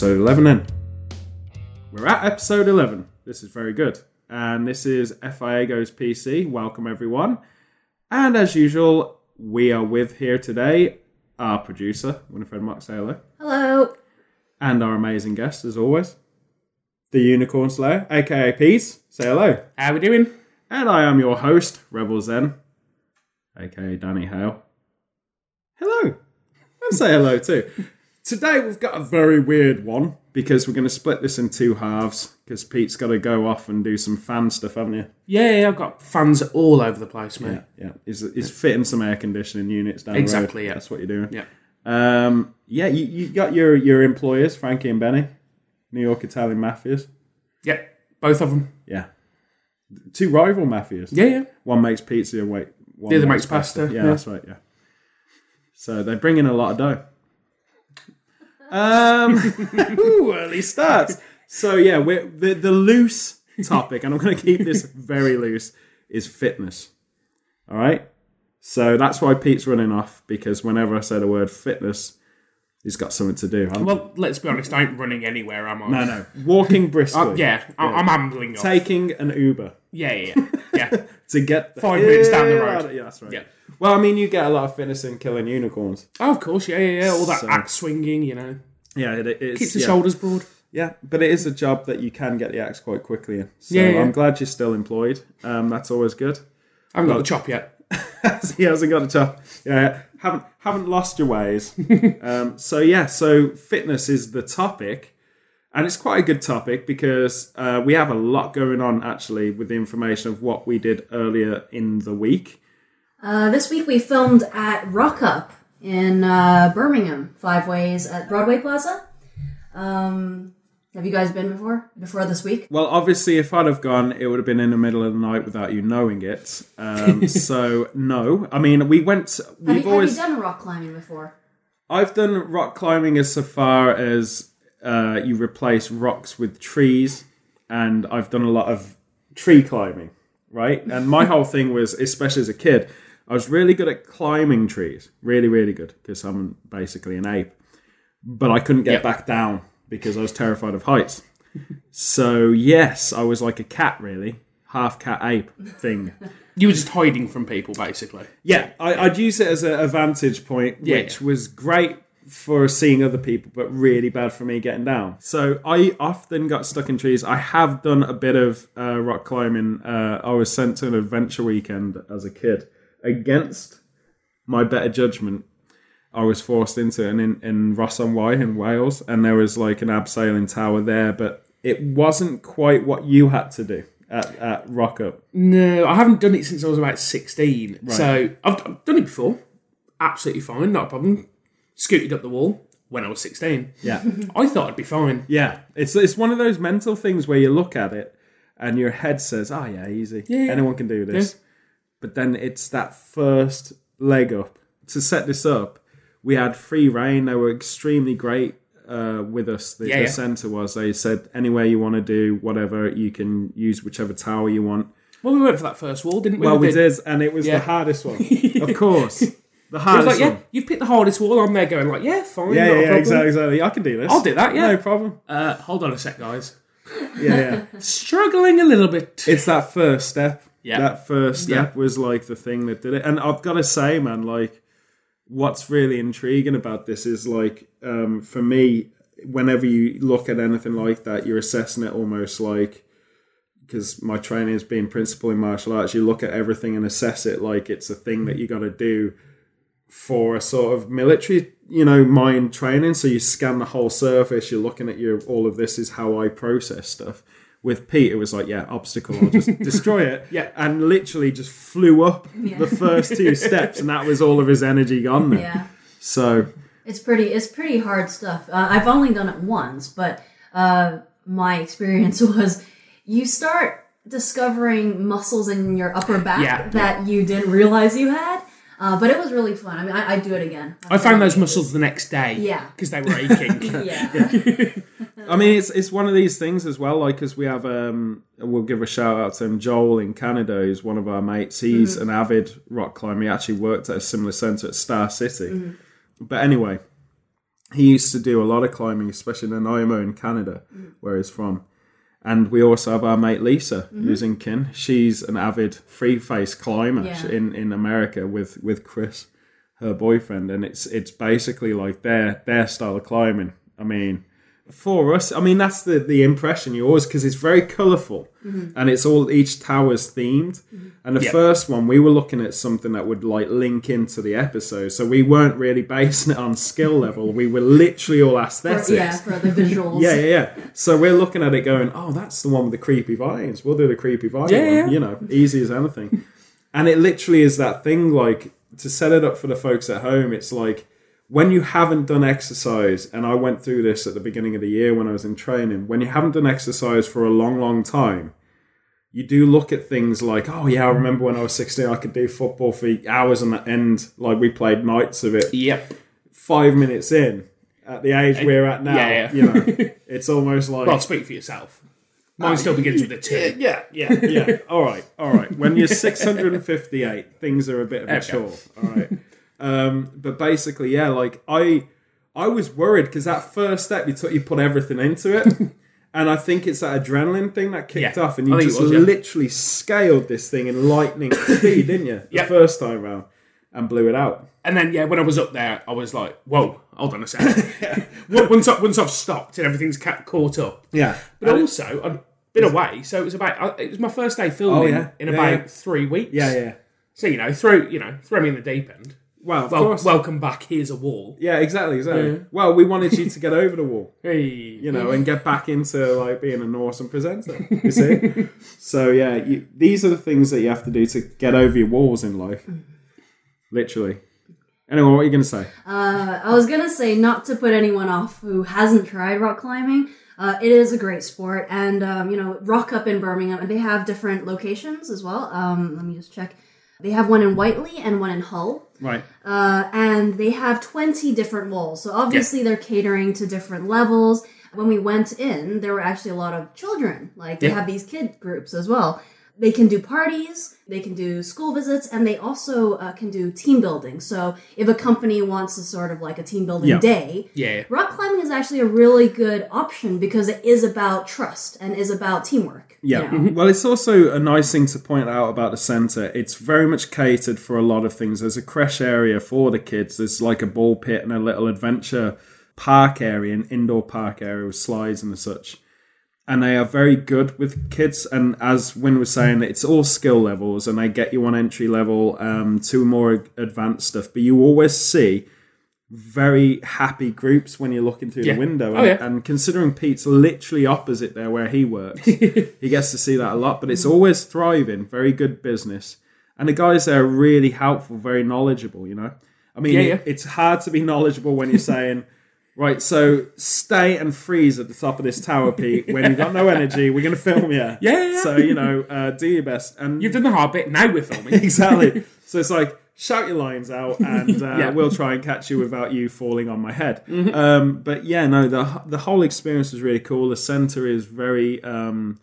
episode 11 in. We're at episode 11. This is very good. And this is FIA Goes PC. Welcome, everyone. And as usual, we are with here today our producer, Winifred Mock, say hello. Hello. And our amazing guest, as always, the Unicorn Slayer, aka Pete. Say hello. How we doing? And I am your host, Rebel Zen, aka Danny Hale. Hello. And say hello too. Today we've got a very weird one because we're going to split this in two halves because Pete's got to go off and do some fan stuff, haven't you? Yeah, yeah, I've got fans all over the place, mate. Yeah, yeah. He's, he's fitting some air conditioning units down Exactly, yeah. That's what you're doing. Yeah. Um, yeah, you, you got your, your employers, Frankie and Benny, New York Italian mafias. Yeah, both of them. Yeah. Two rival mafias. Yeah, yeah. One makes pizza, wait. One The other makes pasta, Yeah, yeah. that's right, yeah. So they bring in a lot of dough. Um, ooh, early starts. So yeah, we're, the the loose topic, and I'm going to keep this very loose, is fitness. All right. So that's why Pete's running off because whenever I say the word fitness, he's got something to do. Well, let's be honest, I ain't running anywhere, am I? no, no, walking briskly. Uh, yeah, I- I'm ambling off. taking an Uber Yeah, yeah, yeah. yeah. to get Five minutes down the road. Yeah, that's right. Yeah. Well, I mean, you get a lot of fitness in killing unicorns. oh, of course, yeah, yeah, yeah. All that So- axe swinging, you know. Yeah, it, it's Keeps the yeah. shoulders broad. Yeah, but it is a job that you can get the axe quite quickly in. So Yeah, yeah. I'm glad you're still employed. Um, that's always good. I haven't got the chop yet. he hasn't got a job. Yeah, haven't haven't lost your ways. um, so yeah, so fitness is the topic, and it's quite a good topic because uh, we have a lot going on actually with the information of what we did earlier in the week. Uh, this week we filmed at Rock Up in uh, Birmingham, five ways at Broadway Plaza. Um, have you guys been before? Before this week? Well, obviously, if I'd have gone, it would have been in the middle of the night without you knowing it. Um, so no, I mean, we went. Have We've you, have you done rock climbing before? I've done rock climbing as so far as uh, you replace rocks with trees, and I've done a lot of tree climbing, right? And my whole thing was, especially as a kid, I was really good at climbing trees, really, really good, because I'm basically an ape. But I couldn't get Yep. back down because I was terrified of heights. so yes, I was like a cat, really, half cat ape thing. You were just hiding from people, basically. Yeah, I, I'd use it as a, a vantage point, Yeah, which was great for seeing other people, but really bad for me getting down. So I often got stuck in trees. I have done a bit of uh, rock climbing. Uh, I was sent to an adventure weekend as a kid against my better judgment. I was forced into it and in, in Ross on Wye in Wales, and there was like an abseiling tower there, but it wasn't quite what you had to do at, at Rock Up. No, I haven't done it since I was about 16. So I've, I've done it before. Absolutely fine, not a problem. Scooted up the wall when I was 16. Yeah. I thought I'd be fine. Yeah, it's it's one of those mental things where you look at it and your head says, "Oh yeah, easy. Yeah, yeah. Anyone can do this." But then it's that first leg up. To set this up, we had free reign. They were extremely great uh, with us. The, Yeah, the yeah. centre was. They said anywhere you want to do whatever, you can use whichever tower you want. Well, we went for that first wall, didn't we? Well, we did. did, and it was Yeah. the hardest one, of course. The hardest like, yeah, one. you've picked the hardest wall. I'm there going like, yeah, fine. Yeah, not a yeah, yeah, problem. exactly, exactly. I can do this. I'll do that, yeah. no problem. Uh, hold on a sec, guys. Yeah, yeah. Struggling a little bit. it's that first step. Yeah. That first step was like the thing that did it. And I've got to say, man, like, what's really intriguing about this is like, um, for me, whenever you look at anything like that, you're assessing it almost like, because my training has been principal in martial arts, you look at everything and assess it like it's a thing that you got to do for a sort of military, you know, mind training. So you scan the whole surface. You're looking at your all of this is how I process stuff. With Pete, it was like, yeah, obstacle, I'll just destroy it. Yeah. and literally just flew up the first two steps, and that was all of his energy gone. There. Yeah. So It's pretty. It's pretty hard stuff. Uh, I've only done it once, but uh, my experience was you start discovering muscles in your upper back Yeah. that you didn't realize you had. Uh, but it was really fun. I mean, I, I'd do it again. I found those muscles the next day. Yeah. Because they were aching. Yeah. I mean, it's it's one of these things as well. Like, as we have, um, we'll give a shout out to him. Joel in Canada is one of our mates. He's an avid rock climber. He actually worked at a similar centre at Star City. But anyway, he used to do a lot of climbing, especially in Nanaimo in Canada, where he's from. And we also have our mate Lisa, mm-hmm. who's in Kin. She's an avid free face climber Yeah. in, in America with, with Chris, her boyfriend. And it's it's basically like their their style of climbing. I mean, for us, I mean that's the the impression you always because it's very colourful mm-hmm. and it's all each tower's themed. Mm-hmm. And the Yeah. first one, we were looking at something that would like link into the episode, so we weren't really basing it on skill level. We were literally all For, aesthetics. yeah, for the visuals. Yeah, yeah, yeah. So we're looking at it going, oh, that's the one with the creepy vines. We'll do the creepy vine Yeah, one, yeah. you know, easy as anything. and it literally is that thing, like, to set it up for the folks at home, it's like when you haven't done exercise, and I went through this at the beginning of the year when I was in training, when you haven't done exercise for a long, long time, you do look at things like, oh, yeah, I remember when I was 16, I could do football for hours on the end. Like, we played nights of it Yep. five minutes in at the age we're at now, Yeah, yeah. you know, it's almost like Well, speak for yourself. Mine still begins with a T. yeah, yeah, yeah. All right, all right. When you're 658, things are a bit of a Okay. chore. All right, um, but basically, yeah, like I, I was worried because that first step you took, you put everything into it. And I think it's that adrenaline thing that kicked Yeah, off, and I you think it just was, yeah. literally scaled this thing in lightning speed, didn't you? The first time round, and blew it out. And then yeah, when I was up there, I was like, "Whoa, hold on a second. once I, once I've stopped and everything's ca- caught up, Yeah, but also I've been away, so it was about I- it was my first day filming Oh, yeah. in Yeah, about yeah. three weeks. yeah, yeah. So you know, throw you know, throw me in the deep end. Well, of Well, course. welcome back. Here's a wall. Yeah, exactly, exactly. Well, we wanted you to get over the wall, Hey, you know, and get back into like being an awesome presenter. You see? so yeah, you, these are the things that you have to do to get over your walls in life. Literally. Anyway, what are you going to say? Uh, I was gonna say not to put anyone off who hasn't tried rock climbing. Uh, it is a great sport, and um, you know, Rock Up in Birmingham, and they have different locations as well. Um, let me just check. They have one in Whiteley and one in Hull. Right. uh, and they have 20 different walls. So obviously they're catering to different levels. When we went in, there were actually a lot of children. Like they Yeah. have these kid groups as well. They can do parties, they can do school visits, and they also uh, can do team building. So if a company wants a sort of like a team building Yeah. day, yeah, rock climbing is actually a really good option because it is about trust and is about teamwork. You Yeah. know? Well, it's also a nice thing to point out about the centre. It's very much catered for a lot of things. There's a creche area for the kids. There's like a ball pit and a little adventure park area, an indoor park area with slides and such. And they are very good with kids. And as Win was saying, it's all skill levels, and they get you on entry level um, to more advanced stuff. But you always see very happy groups when you're looking through Yeah. the window. Oh, And, yeah. and considering Pete's literally opposite there where he works, he gets to see that a lot. But it's always thriving, very good business. And the guys there are really helpful, very knowledgeable, you know? I mean, Yeah, it- it's hard to be knowledgeable when you're saying, right, so stay and freeze at the top of this tower, Pete. When you've got no energy, we're going to film you. Yeah. So, you know, uh, do your best. And you've done the hard bit. Now we're filming. exactly. So it's like shout your lines out, and uh, Yeah. Mm-hmm. we'll try and catch you without you falling on my head. Um, but yeah, no, the the whole experience was really cool. The center is very. Um,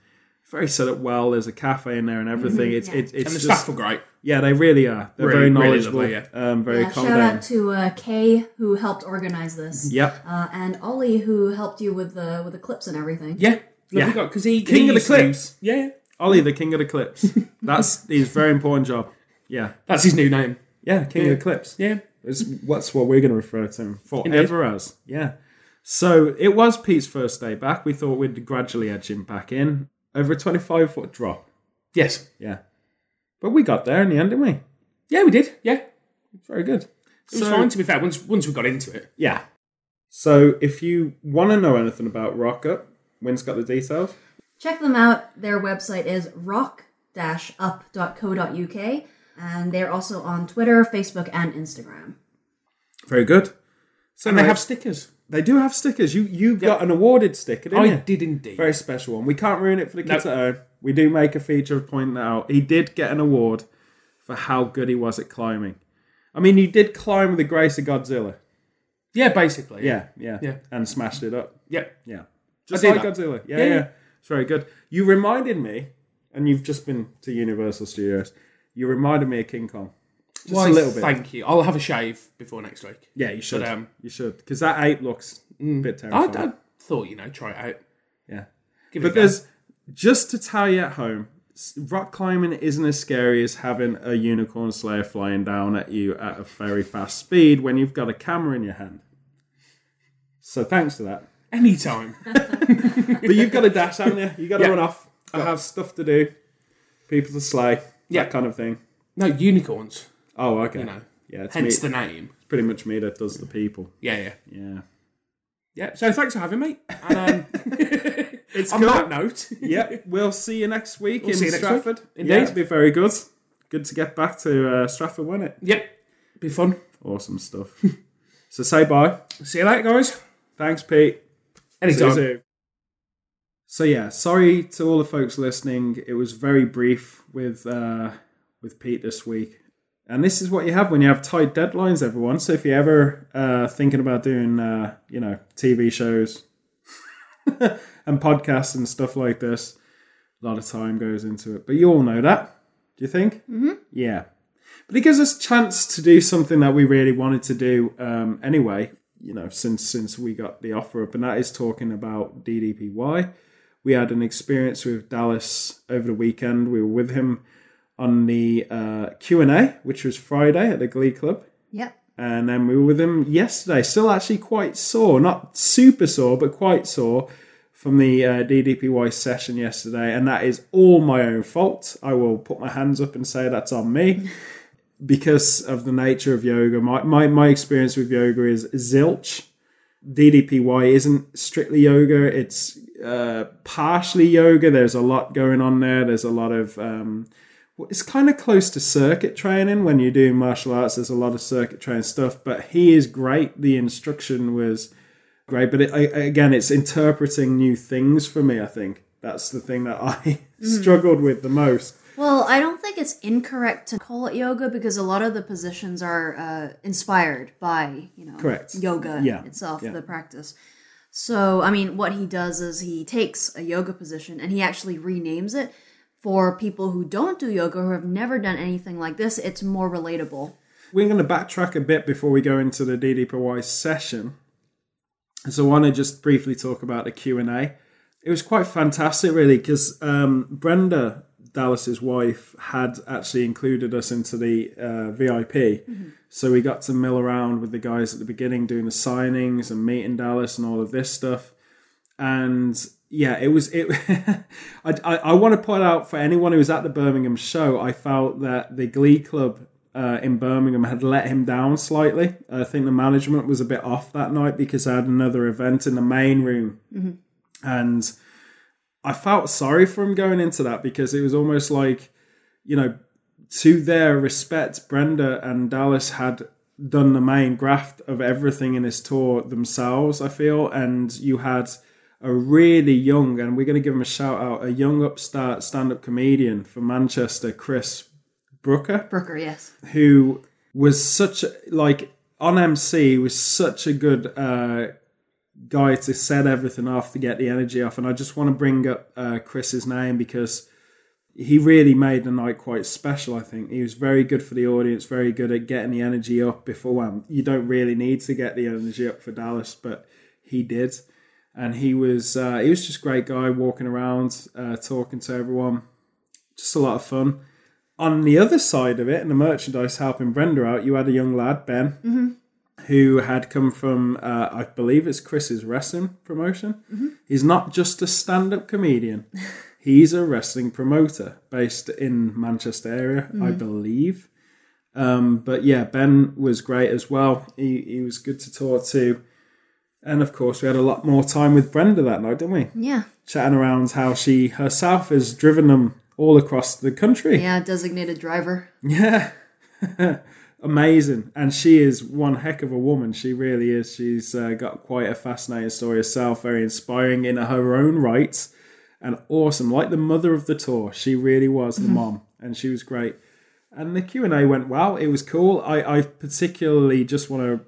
very set up well. There's a cafe in there and everything. It's it, it's and the just staff were great. yeah, they really are. They're Really, very really knowledgeable, lovely, yeah. um, very Yeah, shout out to uh, Kay who helped organize this. Yep. uh, and Ollie who helped you with the with the clips and everything. Yeah, Yeah. lovely guy because he King he of the used to clips. Yeah, Ollie, the king of the clips. That's his very important job. Yeah, that's his new name. yeah, king of the clips. Yeah, It's, that's what we're going to refer to him forever as. Yeah. So it was Pete's first day back. We thought we'd gradually edge him back in over a 25 foot drop. yes, Yeah. But we got there in the end, didn't we? yeah, we did. Yeah, it Very good. It was fine. To be fair, once once we got into it. Yeah. So if you want to know anything about Rock Up, Win's got the details. Check them out. Their website is rock-up.co.uk and they're also on Twitter, Facebook, and Instagram. Very good. So And they have stickers. they do have stickers. You you got an awarded sticker, didn't I you? did indeed. Very special one. We can't ruin it for the kids No. at home. We do make a feature of pointing that out. He did get an award for how good he was at climbing. I mean, he did climb with the grace of Godzilla. Yeah, basically. Yeah, yeah, Yeah. and smashed it up. yeah. Yeah, just like that. Godzilla. Yeah, Yeah, yeah, yeah. it's very good. You reminded me, and you've just been to Universal Studios. You reminded me of King Kong. Just Why a little bit? Thank you. I'll have a shave before next week. Yeah, you should. But, um, you should because that ape looks a bit I, terrifying. I thought you know try it out. yeah, Give but a go. just to tell you at home, rock climbing isn't as scary as having a unicorn slayer flying down at you at a very fast speed when you've got a camera in your hand. So thanks to that. anytime. But you've got to dash, haven't you? You got to Yeah. run off. I I have stuff to do, people to slay, Yeah. that kind of thing. no unicorns. Oh, okay. You know, yeah, it's, hence me, the name. it's pretty much me that does the people. Yeah, yeah, Yeah. yeah. So thanks for having me. And, um, It's on cool. that note, yeah, we'll see you next week We'll in see you next week. Indeed. Yeah, it'll be very good. Good to get back to uh, Stratford, won't it? yep, be fun. Awesome stuff. so say bye. See you later, guys. Thanks, Pete. Anytime. So yeah, sorry to all the folks listening. It was very brief with uh, with Pete this week, and this is what you have when you have tight deadlines, everyone. So if you're ever uh, thinking about doing, uh, you know, TV shows and podcasts and stuff like this, a lot of time goes into it. But you all know that. Do you think? Mm-hmm. Yeah. But it gives us a chance to do something that we really wanted to do um, anyway. You know, since since we got the offer up, and that is talking about DDPY. We had an experience with Dallas over the weekend. We were with him on the uh, Q and A, which was Friday at the Glee Club, Yep. and then we were with him yesterday. Still, actually quite sore, not super sore, but quite sore from the uh, DDPY session yesterday, and that is all my own fault. I will put my hands up and say that's on me because of the nature of yoga. My my, my experience with yoga is zilch. DDPY isn't strictly yoga; it's uh, partially yoga. There's a lot going on there. There's a lot of um, it's kind of close to circuit training when you're doing martial arts. There's a lot of circuit training stuff, but he is great. The instruction was great, but it, I, again, it's interpreting new things for me. I think that's the thing that I struggled with the most. Well, I don't think it's incorrect to call it yoga because a lot of the positions are uh, inspired by, you know, Correct. yoga Yeah. itself, Yeah. the practice. So, I mean, what he does is he takes a yoga position and he actually renames it for people who don't do yoga who have never done anything like this. It's more relatable. We're going to backtrack a bit before we go into the DDPY session. So I want to just briefly talk about the Q and A. It was quite fantastic, really, because um, Brenda Dallas's wife had actually included us into the uh, VIP, so we got to mill around with the guys at the beginning, doing the signings and meeting Dallas and all of this stuff. And yeah, it was it. I, I, I want to point out for anyone who was at the Birmingham show, I felt that the Glee Club uh, in Birmingham had let him down slightly. I think the management was a bit off that night because I had another event in the main room, and I felt sorry for him going into that because it was almost like, you know, to their respect, Brenda and Dallas had done the main graft of everything in this tour themselves. I feel, and you had a really young, and we're going to give him a shout out, a young upstart stand-up comedian from Manchester, Chris Brooker Brooker, yes. who was such a, like on MC was such a good uh, guy to set everything off to get the energy off, and I just want to bring up uh, Chris's name because he really made the night quite special. I think. He was very good for the audience, very good at getting the energy up before. Well, you don't really need to get the energy up for Dallas, but he did, and he was uh, he was just a great guy walking around, uh, talking to everyone, just a lot of fun. On the other side of it, in the merchandise helping Brenda out, you had a young lad, Ben, who had come from, uh, I believe it's Chris's wrestling promotion. He's not just a stand up comedian, he's a wrestling promoter based in Manchester area, I believe. Um, but yeah, Ben was great as well. He, he was good to talk to. And of course, we had a lot more time with Brenda that night, didn't we? Yeah. Chatting around how she herself has driven them all across the country. Yeah, designated driver. Yeah. Amazing. And she is one heck of a woman. She really is. She's uh, got quite a fascinating story herself, very inspiring in her own right and awesome. Like the mother of the tour. She really was the mom and she was great. And the Q&A went well. It was cool. I, I particularly just want to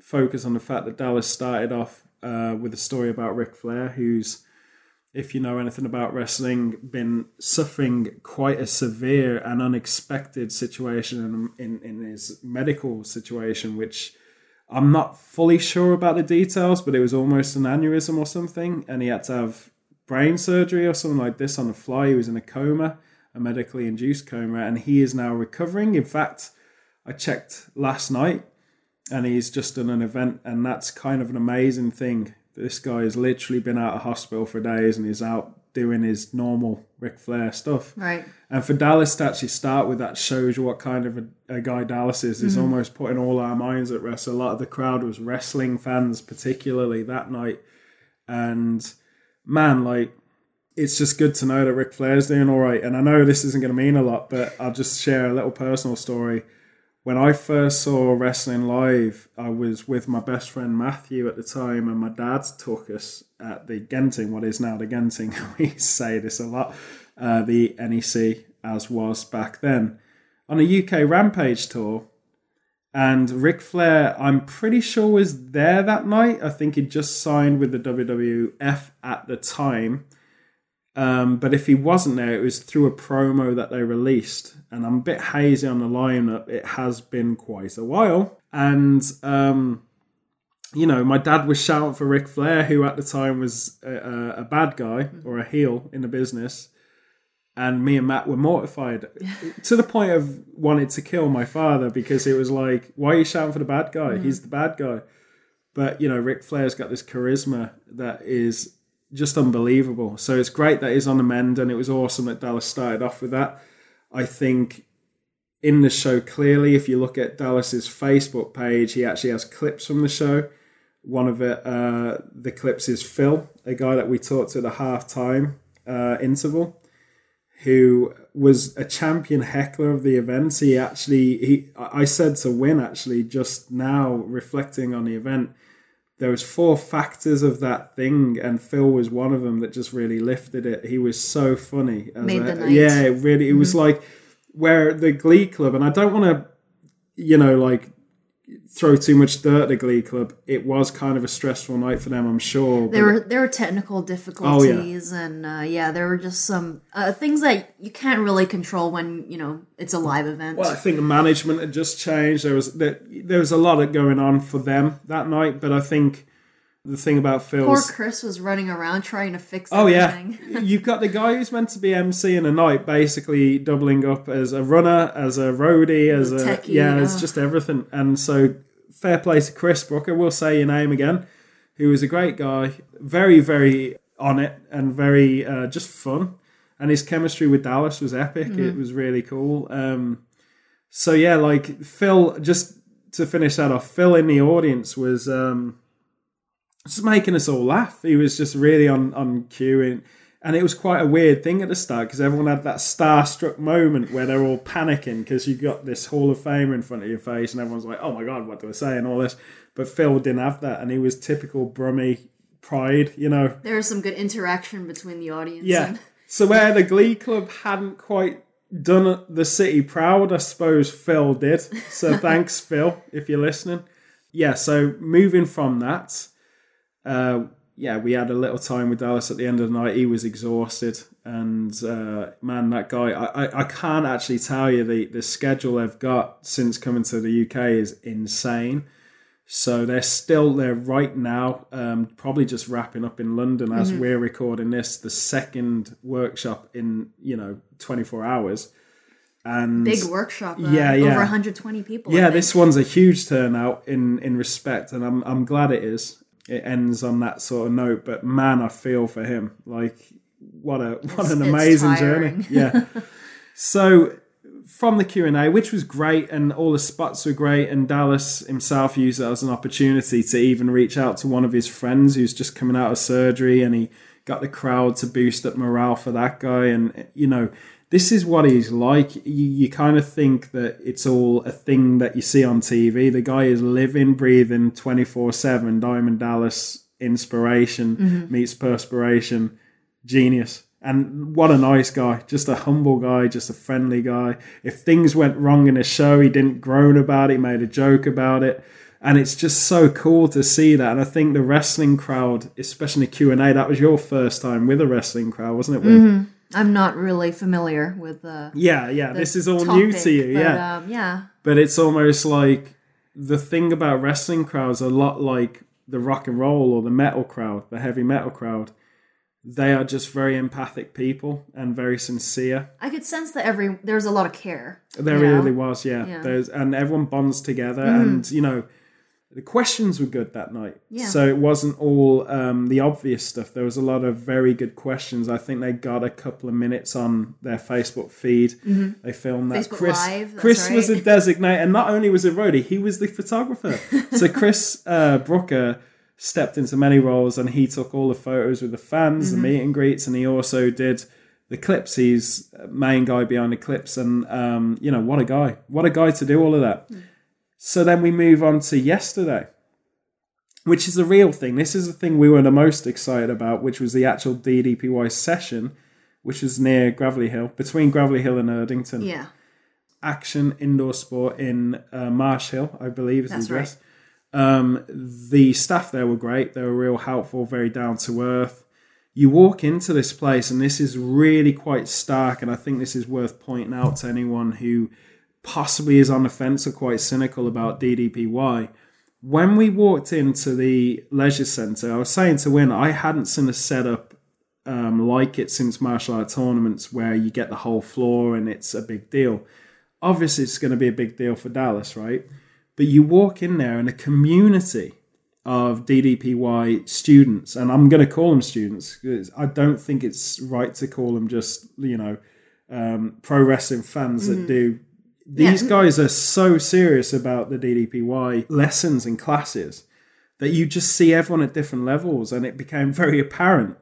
focus on the fact that Dallas started off uh, with a story about Ric Flair, who's if you know anything about wrestling, been suffering quite a severe and unexpected situation in, in, in his medical situation, which I'm not fully sure about the details, but it was almost an aneurysm or something, and he had to have brain surgery or something like this on the fly. He was in a coma, a medically induced coma, and he is now recovering. In fact, I checked last night, and he's just done an event, and that's kind of an amazing thing. This guy has literally been out of hospital for days, and he's out doing his normal Ric Flair stuff. Right. And for Dallas to actually start with that shows you what kind of a, a guy Dallas is. Is mm. almost putting all our minds at rest. A lot of the crowd was wrestling fans, particularly that night. And man, like it's just good to know that Ric Flair's doing all right. And I know this isn't going to mean a lot, but I'll just share a little personal story. When I first saw wrestling live, I was with my best friend Matthew at the time, and my dad took us at the Genting, what is now the Genting. We say this a lot, uh, the NEC, as was back then, on a UK Rampage tour. And Ric Flair, I'm pretty sure was there that night. I think he'd just signed with the WWF at the time. Um, but if he wasn't there, it was through a promo that they released. And I'm a bit hazy on the lineup. It has been quite a while. And, um, you know, my dad was shouting for Ric Flair, who at the time was a, a, a bad guy or a heel in the business. And me and Matt were mortified to the point of wanting to kill my father because it was like, why are you shouting for the bad guy? He's the bad guy. But, you know, Ric Flair's got this charisma that is just unbelievable. So it's great that he's on the mend, and it was awesome that Dallas started off with that. I think in the show, clearly, if you look at Dallas's Facebook page, he actually has clips from the show. One of it, uh, the clips is Phil, a guy that we talked to at the halftime uh, interval, who was a champion heckler of the event. He actually, he, I said to Win actually just now, reflecting on the event there was four factors of that thing, and Phil was one of them that just really lifted it. He was so funny. Made the night. Yeah, it really. It was mm-hmm. like where the Glee Club, and I don't want to, you know, like throw too much dirt at Glee Club. It was kind of a stressful night for them, I'm sure. There were there were technical difficulties and uh, yeah, there were just some uh, things that you can't really control when you know it's a live event. Well, I think the management had just changed. There was there, there was a lot of going on for them that night, but I think the thing about Poor Chris was running around trying to fix Oh yeah, you've got the guy who's meant to be MC in a night, basically doubling up as a runner, as a roadie, as a techie, yeah, it's oh. just everything. And so, fair play to Chris Brooker. We'll say your name again. Who was a great guy, very very on it, and very uh, just fun. And his chemistry with Dallas was epic. Mm-hmm. It was really cool. Um, so yeah, like Phil, just to finish that off, Phil in the audience was. Um, just making us all laugh. He was just really on on cue, and, and it was quite a weird thing at the start because everyone had that starstruck moment where they're all panicking because you got this Hall of Famer in front of your face, and everyone's like, "Oh my god, what do I say?" and all this. But Phil didn't have that, and he was typical Brummy pride, you know. there was some good interaction between the audience. Yeah. and- So where the Glee Club hadn't quite done the city proud, I suppose Phil did. So thanks, Phil, if you're listening. Yeah. So moving from that, uh, yeah, we had a little time with Dallas at the end of the night. He was exhausted, and uh, man, that guy, I, I, I can't actually tell you the the schedule they've got since coming to the UK is insane. So they're still there right now, um, probably just wrapping up in London as we're recording this, the second workshop in you know 24 hours. And Big workshop. Uh, Yeah, yeah. Over 120 people. Yeah, this one's a huge turnout in in respect, and I'm I'm glad it is. It ends on that sort of note, but man, I feel for him. Like what a what an amazing journey. Yeah. so from the Q and A, which was great, and all the spots were great, and Dallas himself used it as an opportunity to even reach out to one of his friends who's just coming out of surgery, and he got the crowd to boost up morale for that guy, and you know. This is what he's like. You, you kind of think that it's all a thing that you see on TV. The guy is living, breathing 24 7 Diamond Dallas inspiration meets perspiration genius. And what a nice guy. Just a humble guy, just a friendly guy. If things went wrong in a show, he didn't groan about it, he made a joke about it. and it's just so cool to see that. And I think the wrestling crowd, especially Q and A, that was your first time with a wrestling crowd, wasn't it? Mm-hmm. I'm not really familiar with the. Yeah, yeah. This is all new to you, but, yeah. um, yeah. But it's almost like the thing about wrestling crowds, a lot like the rock and roll or the metal crowd, the heavy metal crowd. They are just very empathic people and very sincere. I could sense that every there's a lot of care. There you know? really was, yeah. Yeah. There's and everyone bonds together, and you know, the questions were good that night. Yeah. So it wasn't all um, the obvious stuff. There was a lot of very good questions. I think they got a couple of minutes on their Facebook feed. They filmed that. Facebook Chris, Live, Chris was a designate, and not only was it roadie, he was the photographer. so Chris uh, Brooker stepped into many roles, and he took all the photos with the fans, Mm-hmm. the meet and greets, and he also did the clips. He's main guy behind the clips, and um, you know what a guy! What a guy to do all of that. So then we move on to yesterday, which is the real thing. This is the thing we were the most excited about, which was the actual DDPY session, which was near Gravelly Hill, between Gravelly Hill and Erdington. Yeah. Action Indoor Sport in uh, Marsh Hill, I believe is That's the address. Um, the staff there were great. They were real helpful, very down to earth. You walk into this place, and this is really quite stark. And I think this is worth pointing out to anyone who possibly is on the fence or quite cynical about DDPY. When we walked into the leisure centre, I was saying to Win, I hadn't seen a setup um, like it since martial art tournaments where you get the whole floor and it's a big deal. Obviously, it's going to be a big deal for Dallas, right? But you walk in there and a community of DDPY students, and I'm going to call them students. I don't think it's right to call them just, you know, um, pro wrestling fans that do. These Yeah. guys are so serious about the DDPY lessons and classes that you just see everyone at different levels, and it became very apparent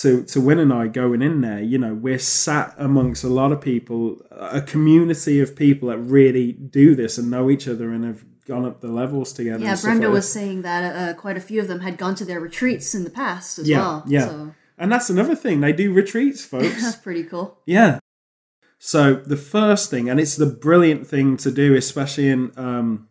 to to Win and I going in there. You know, we're sat amongst a lot of people, a community of people that really do this and know each other and have gone up the levels together. Yeah, Brenda like was saying that uh, quite a few of them had gone to their retreats in the past as yeah, well. yeah, So and that's another thing they do retreats, folks. that's pretty cool. Yeah. So the first thing, and it's the brilliant thing to do, especially in um,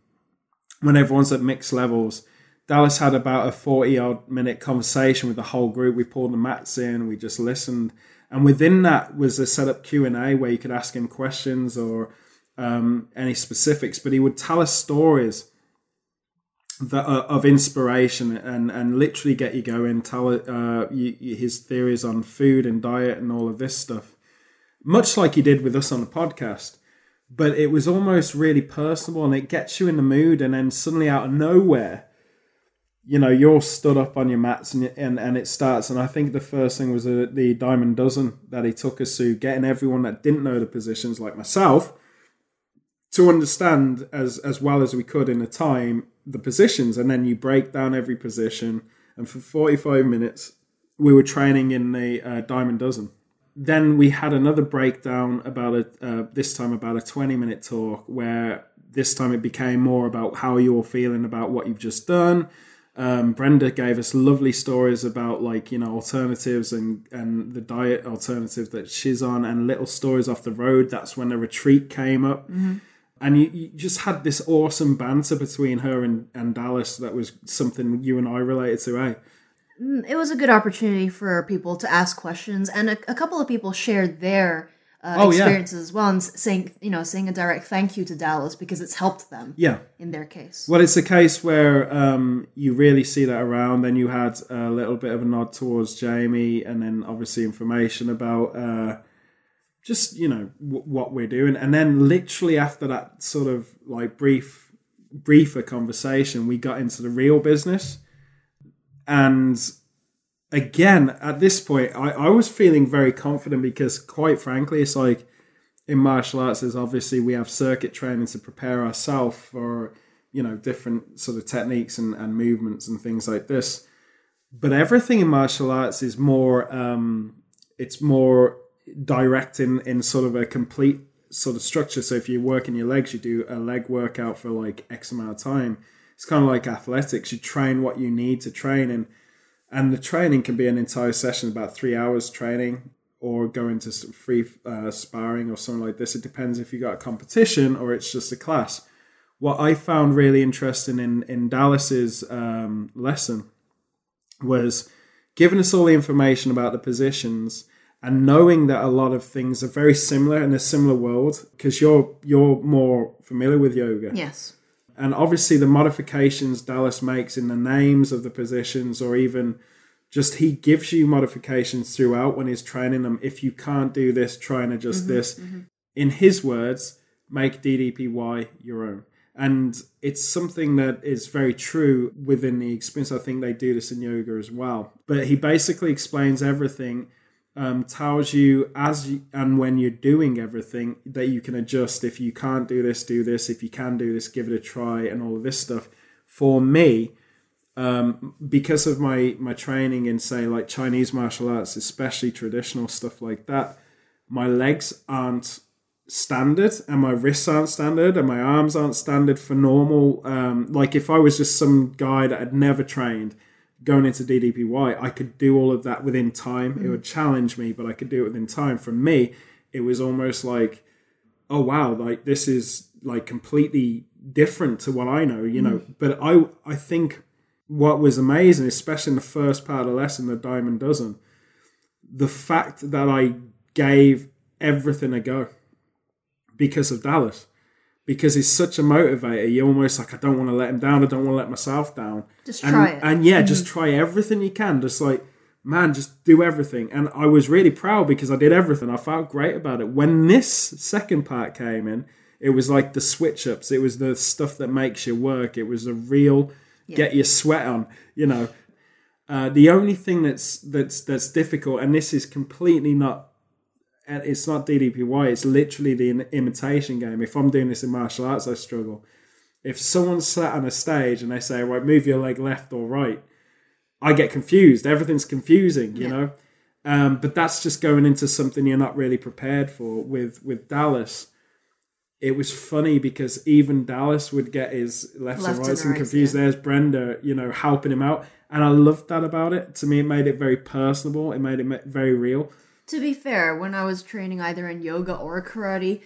when everyone's at mixed levels. Dallas had about a forty odd minute conversation with the whole group. We pulled the mats in, we just listened, and within that was a set up Q and A where you could ask him questions or um, any specifics. But he would tell us stories that uh, of inspiration and and literally get you going. Tell uh, you- his theories on food and diet and all of this stuff much like he did with us on the podcast. But it was almost really personal and it gets you in the mood. And then suddenly, out of nowhere, you know, you're stood up on your mats and, and, and it starts. And I think the first thing was the, the Diamond Dozen that he took us to, getting everyone that didn't know the positions, like myself, to understand as, as well as we could in the time the positions. And then you break down every position. And for 45 minutes, we were training in the uh, Diamond Dozen then we had another breakdown about it uh, this time about a 20 minute talk where this time it became more about how you're feeling about what you've just done. Um, brenda gave us lovely stories about like you know alternatives and and the diet alternative that she's on and little stories off the road. That's when the retreat came up. And you, you just had this awesome banter between her and, and dallas that was something you and i related to eh? It was a good opportunity for people to ask questions, and a, a couple of people shared their uh, Oh, yeah. experiences as well, and saying you know saying a direct thank you to Dallas because it's helped them yeah in their case. Well, it's a case where um, you really see that around. Then you had a little bit of a nod towards Jamie, and then obviously information about uh, just you know w- what we're doing. And then literally after that sort of like brief, briefer conversation, we got into the real business. And again, at this point, I, I was feeling very confident because, quite frankly, it's like in martial arts, there's obviously we have circuit training to prepare ourselves for you know different sort of techniques and, and movements and things like this. But everything in martial arts is more um, it's more direct in, in sort of a complete sort of structure. So if you're working your legs, you do a leg workout for like X amount of time. It's kind of like athletics. You train what you need to train and and the training can be an entire session, about three hours training, or go into free uh, sparring or something like this. It depends if you got a competition or it's just a class. what I found really interesting in in Dallas's um, lesson was giving us all the information about the positions and knowing that a lot of things are very similar in a similar world because you're you're more familiar with yoga Yes. And obviously the modifications Dallas makes in the names of the positions or even just he gives you modifications throughout when he's training them. If you can't do this try and adjust mm-hmm, this. Mm-hmm. in his words make ddpy your own. And it's something that is very true within the experience. I think they do this in yoga as well. But he basically explains everything um, tells you as you, and when you're doing everything that you can adjust. If you can't do this do this. If you can do this give it a try and all of this stuff. For me um, because of my my training in say like chinese martial arts especially traditional stuff like that my legs aren't standard and my wrists aren't standard and my arms aren't standard for normal um, like if i was just some guy that had never trained going into ddpy i could do all of that within time. It would mm. challenge me but i could do it within time. For me it was almost like oh wow like this is like completely different to what i know you know? Mm. But i i think what was amazing especially in the first part of the lesson the diamond dozen the fact that i gave everything a go because of dallas because he's such a motivator you're almost like i don't want to let him down i don't want to let myself down. Just and, try it. and yeah just try everything you can just like man just do everything. And i was really proud because i did everything. I felt great about it. When this second part came in it was like the switch ups it was the stuff that makes you work. It was a real get your sweat on you know. Uh, the only thing that's that's that's difficult and this is completely not and it's not ddpy it's literally the imitation game if i'm doing this in martial arts i struggle if someone's sat on a stage and they say right move your leg left or right I get confused. Everything's confusing, you know. Um, but that's just going into something you're not really prepared for. With with Dallas, it was funny because even Dallas would get his lefts Left and rights and confused. yeah. There's Brenda, you know, helping him out, and I loved that about it. To me, it made it very personable. It made it very real. To be fair, when I was training either in yoga or karate,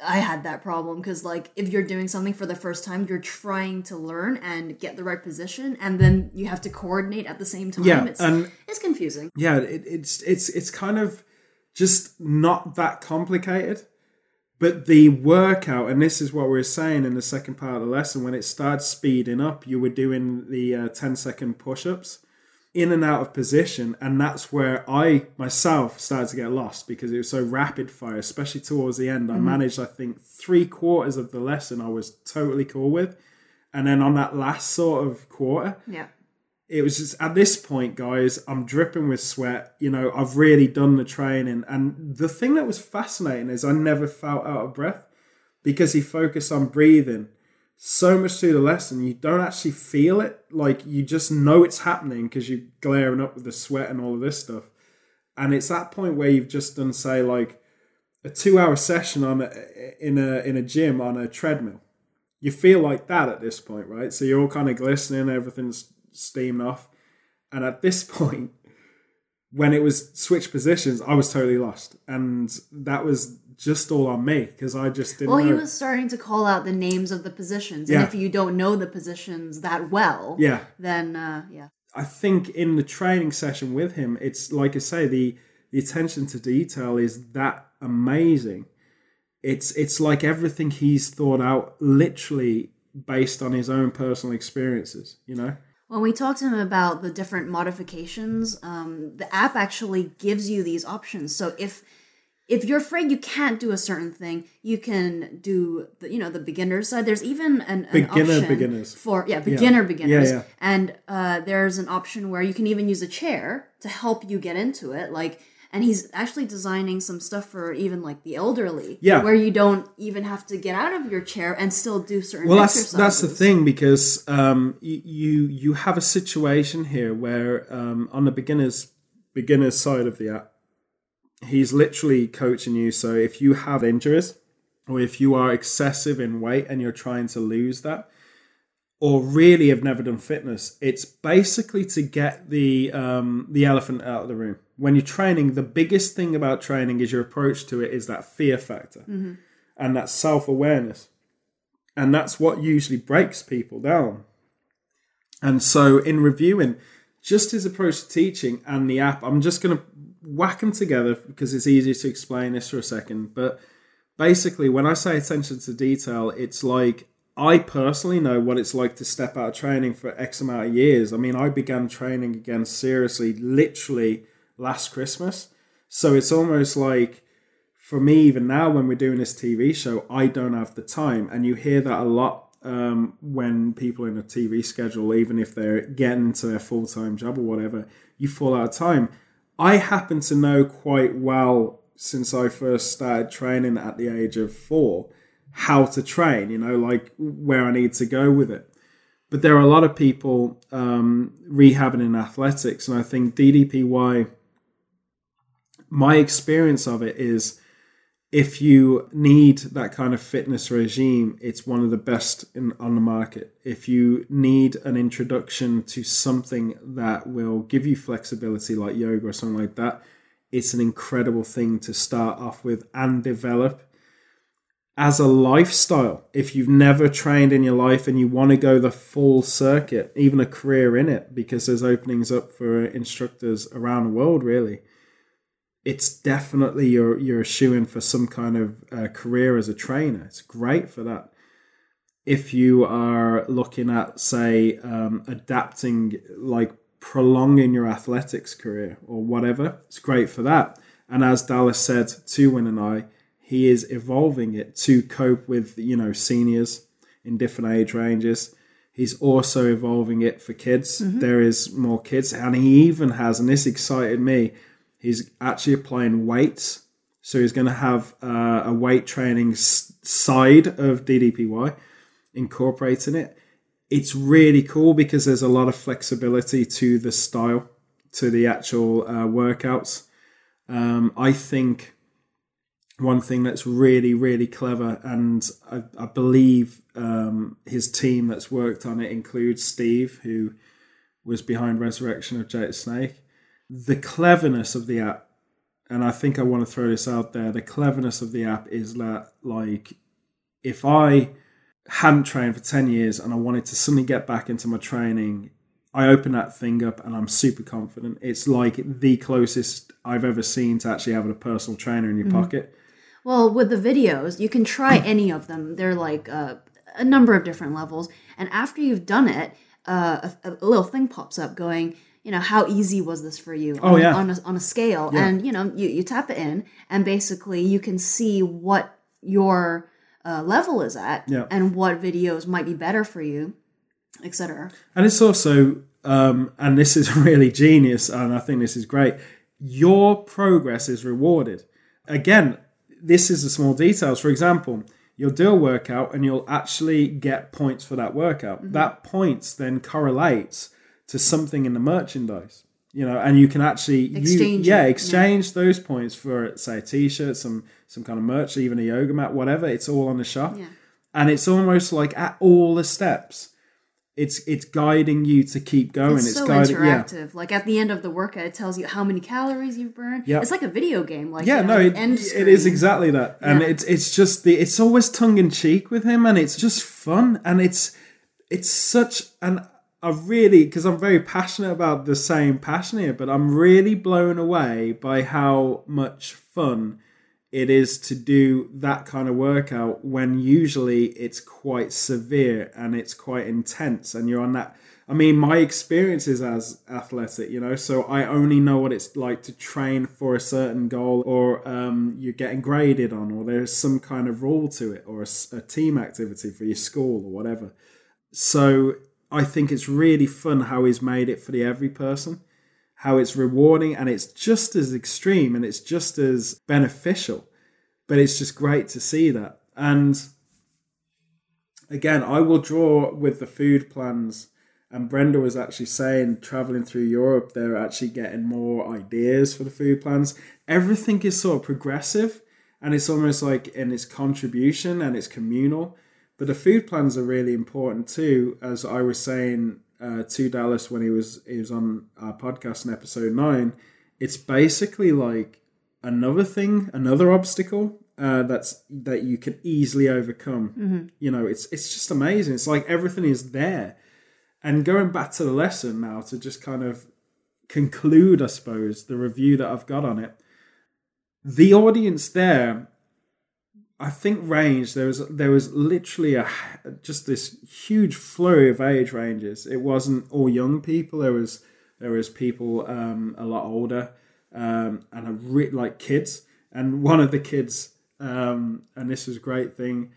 I had that problem because, like, if you're doing something for the first time, you're trying to learn and get the right position, and then you have to coordinate at the same time. Yeah, it's, and it's confusing. yeah, it, it's it's it's kind of just not that complicated. But the workout, and this is what we were saying in the second part of the lesson, when it started speeding up, you were doing the uh, 10 second push ups in and out of position. And that's where I myself started to get lost because it was so rapid fire, especially towards the end. I mm-hmm. managed, I think, three quarters of the lesson I was totally cool with. And then on that last sort of quarter, Yeah. it was just at this point, guys, I'm dripping with sweat. You know, I've really done the training. And the thing that was fascinating is I never felt out of breath because he focused on breathing so much through the lesson. You don't actually feel it. Like you just know it's happening because you're glaring up with the sweat and all of this stuff. And it's that point where you've just done, say, like a two hour session on a, in a in a gym on a treadmill. You feel like that at this point, right? So you're all kind of glistening, everything's steamed off. And at this point, when it was switch positions, I was totally lost. And that was just all on me because I just didn't Well, he was starting to call out the names of the positions, Yeah. and if you don't know the positions that well, yeah. then uh, yeah, I think in the training session with him, it's like I say, the the attention to detail is that amazing. It's it's like everything he's thought out literally based on his own personal experiences, you know? When we talked to him about the different modifications, um, the app actually gives you these options. So if if you're afraid you can't do a certain thing, you can do the you know the beginner side. There's even an, an Beginner option beginners. for yeah beginner beginners, yeah. and uh, there's an option where you can even use a chair to help you get into it. Like, and he's actually designing some stuff for even like the elderly, Yeah. where you don't even have to get out of your chair and still do certain. Well, that's exercises. that's the thing because um, you you have a situation here where um, on the beginners beginners side of the app, he's literally coaching you. So if you have injuries or if you are excessive in weight and you're trying to lose that, or really have never done fitness, it's basically to get the um, the elephant out of the room. When you're training, the biggest thing about training is your approach to it is that fear factor and that self awareness And that's what usually breaks people down. And so, in reviewing just his approach to teaching and the app, I'm just going to whack them together because it's easier to explain this for a second. But basically, when I say attention to detail, it's like I personally know what it's like to step out of training for X amount of years. I mean, I began training again seriously literally last Christmas. So it's almost like for me, even now, when we're doing this TV show, I don't have the time. And you hear that a lot um, when people in a TV schedule, even if they're getting into their full time job or whatever, you fall out of time. I happen to know quite well since I first started training at the age of four how to train, you know, like where I need to go with it. But there are a lot of people um, rehabbing in athletics, and I think DDPY, my experience of it is if you need that kind of fitness regime, it's one of the best in, on the market. If you need an introduction to something that will give you flexibility, like yoga or something like that, it's an incredible thing to start off with and develop as a lifestyle. If you've never trained in your life and you want to go the full circuit, even a career in it, because there's openings up for instructors around the world, really. It's definitely you're you're shooing for some kind of uh, career as a trainer. It's great for that. If you are looking at, say, um, adapting, like prolonging your athletics career or whatever. It's great for that. And as Dallas said to Win and I, he is evolving it to cope with, you know, seniors in different age ranges. He's also evolving it for kids. Mm-hmm. There is more kids, and he even has, and this excited me. He's actually applying weights, so he's going to have uh, a weight training side of DDPY, incorporating it it's really cool because there's a lot of flexibility to the style, to the actual uh, workouts. Um, I think one thing that's really, really clever, and I, I believe um, his team that's worked on it includes Steve, who was behind Resurrection of Jake Snake. The cleverness of the app, and I think I want to throw this out there the cleverness of the app is that, like, if I hadn't trained for 10 years and I wanted to suddenly get back into my training, I open that thing up and I'm super confident. It's like the closest I've ever seen to actually having a personal trainer in your mm-hmm. pocket. Well, with the videos, you can try any of them. They're like uh, a number of different levels. And after you've done it, uh, a, a, little thing pops up going, you know, how easy was this for you oh, on, yeah. on, a, on a scale? Yeah. And, you know, you, you tap it in and basically you can see what your uh, level is at yeah. and what videos might be better for you, etc. And it's also, um, and this is really genius, and I think this is great. Your progress is rewarded. Again, this is the small details. For example, you'll do a workout and you'll actually get points for that workout. Mm-hmm. That points then correlates to something in the merchandise you know, and you can actually exchange, you, yeah, exchange yeah. those points for say a t-shirt, some some kind of merch, even a yoga mat, whatever. It's all on the shop, yeah. and it's almost like at all the steps, it's it's guiding you to keep going. It's, it's so guiding, interactive. Yeah. Like at the end of the workout, it tells you how many calories you've burned. Yeah. it's like a video game. Like yeah, no, it, it is exactly that, and it's it's just the it's always tongue in cheek with him, and it's just fun, and it's it's such an I really, because I'm very passionate about the same passion here, but I'm really blown away by how much fun it is to do that kind of workout when usually it's quite severe and it's quite intense and you're on that. I mean, my experience is as athletic, you know, so I only know what it's like to train for a certain goal or um, you're getting graded on or there's some kind of rule to it or a, a team activity for your school or whatever. So I think it's really fun how he's made it for the every person, how it's rewarding and it's just as extreme and it's just as beneficial. But it's just great to see that. And again, I will draw with the food plans. And Brenda was actually saying, traveling through Europe, they're actually getting more ideas for the food plans. Everything is sort of progressive and it's almost like in its contribution and it's communal but the food plans are really important too, as I was saying uh, to Dallas when he was he was on our podcast in episode nine. It's basically like another thing, another obstacle, uh, that's that you can easily overcome. You know, it's it's just amazing. It's like everything is there. And going back to the lesson now to just kind of conclude, I suppose, the review that I've got on it. The audience there, I think, range there was there was literally a just this huge flurry of age ranges. It wasn't all young people. There was there was people um, a lot older um, and a re- like kids. And one of the kids, um, and this was a great thing,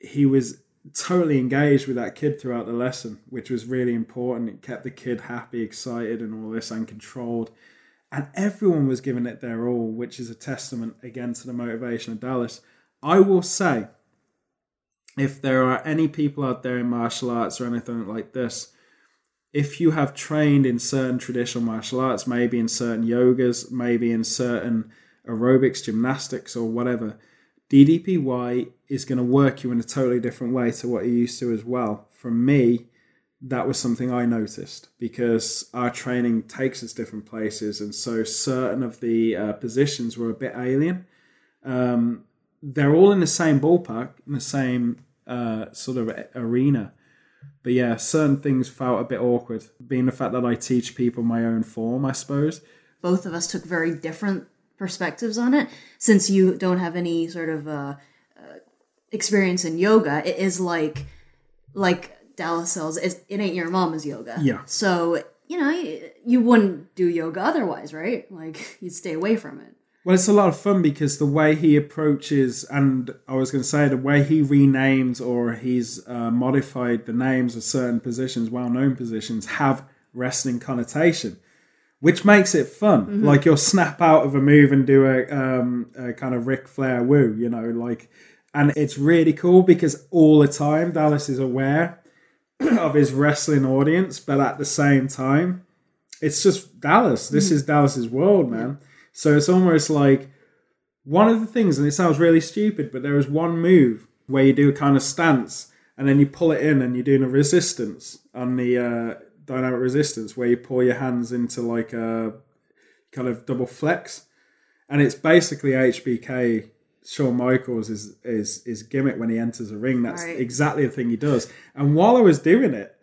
he was totally engaged with that kid throughout the lesson, which was really important. It kept the kid happy, excited, and all this, and controlled. And everyone was giving it their all, which is a testament again to the motivation of Dallas. I will say, if there are any people out there in martial arts or anything like this, if you have trained in certain traditional martial arts, maybe in certain yogas, maybe in certain aerobics, gymnastics, or whatever, DDPY is going to work you in a totally different way to what you're used to as well. For me, that was something I noticed because our training takes us different places, and so certain of the uh, positions were a bit alien. Um, they're all in the same ballpark, in the same uh, sort of arena, but yeah, certain things felt a bit awkward. Being the fact that I teach people my own form, I suppose. Both of us took very different perspectives on it. Since you don't have any sort of uh, uh, experience in yoga, it is like like Dallas says, it, it ain't your mama's yoga. Yeah. So you know you, you wouldn't do yoga otherwise, right? Like you'd stay away from it. Well, it's a lot of fun because the way he approaches, and I was going to say the way he renames or he's uh, modified the names of certain positions, well known positions, have wrestling connotation, which makes it fun. Like you'll snap out of a move and do a, um, a kind of Ric Flair woo, you know, like, and it's really cool because all the time Dallas is aware of his wrestling audience, but at the same time, it's just Dallas. This is Dallas's world, man. So it's almost like one of the things, and it sounds really stupid, but there is one move where you do a kind of stance and then you pull it in and you're doing a resistance on the uh, dynamic resistance where you pull your hands into like a kind of double flex. And it's basically HBK Shawn Michaels is is is gimmick when he enters a ring. That's Right. exactly the thing he does. And while I was doing it,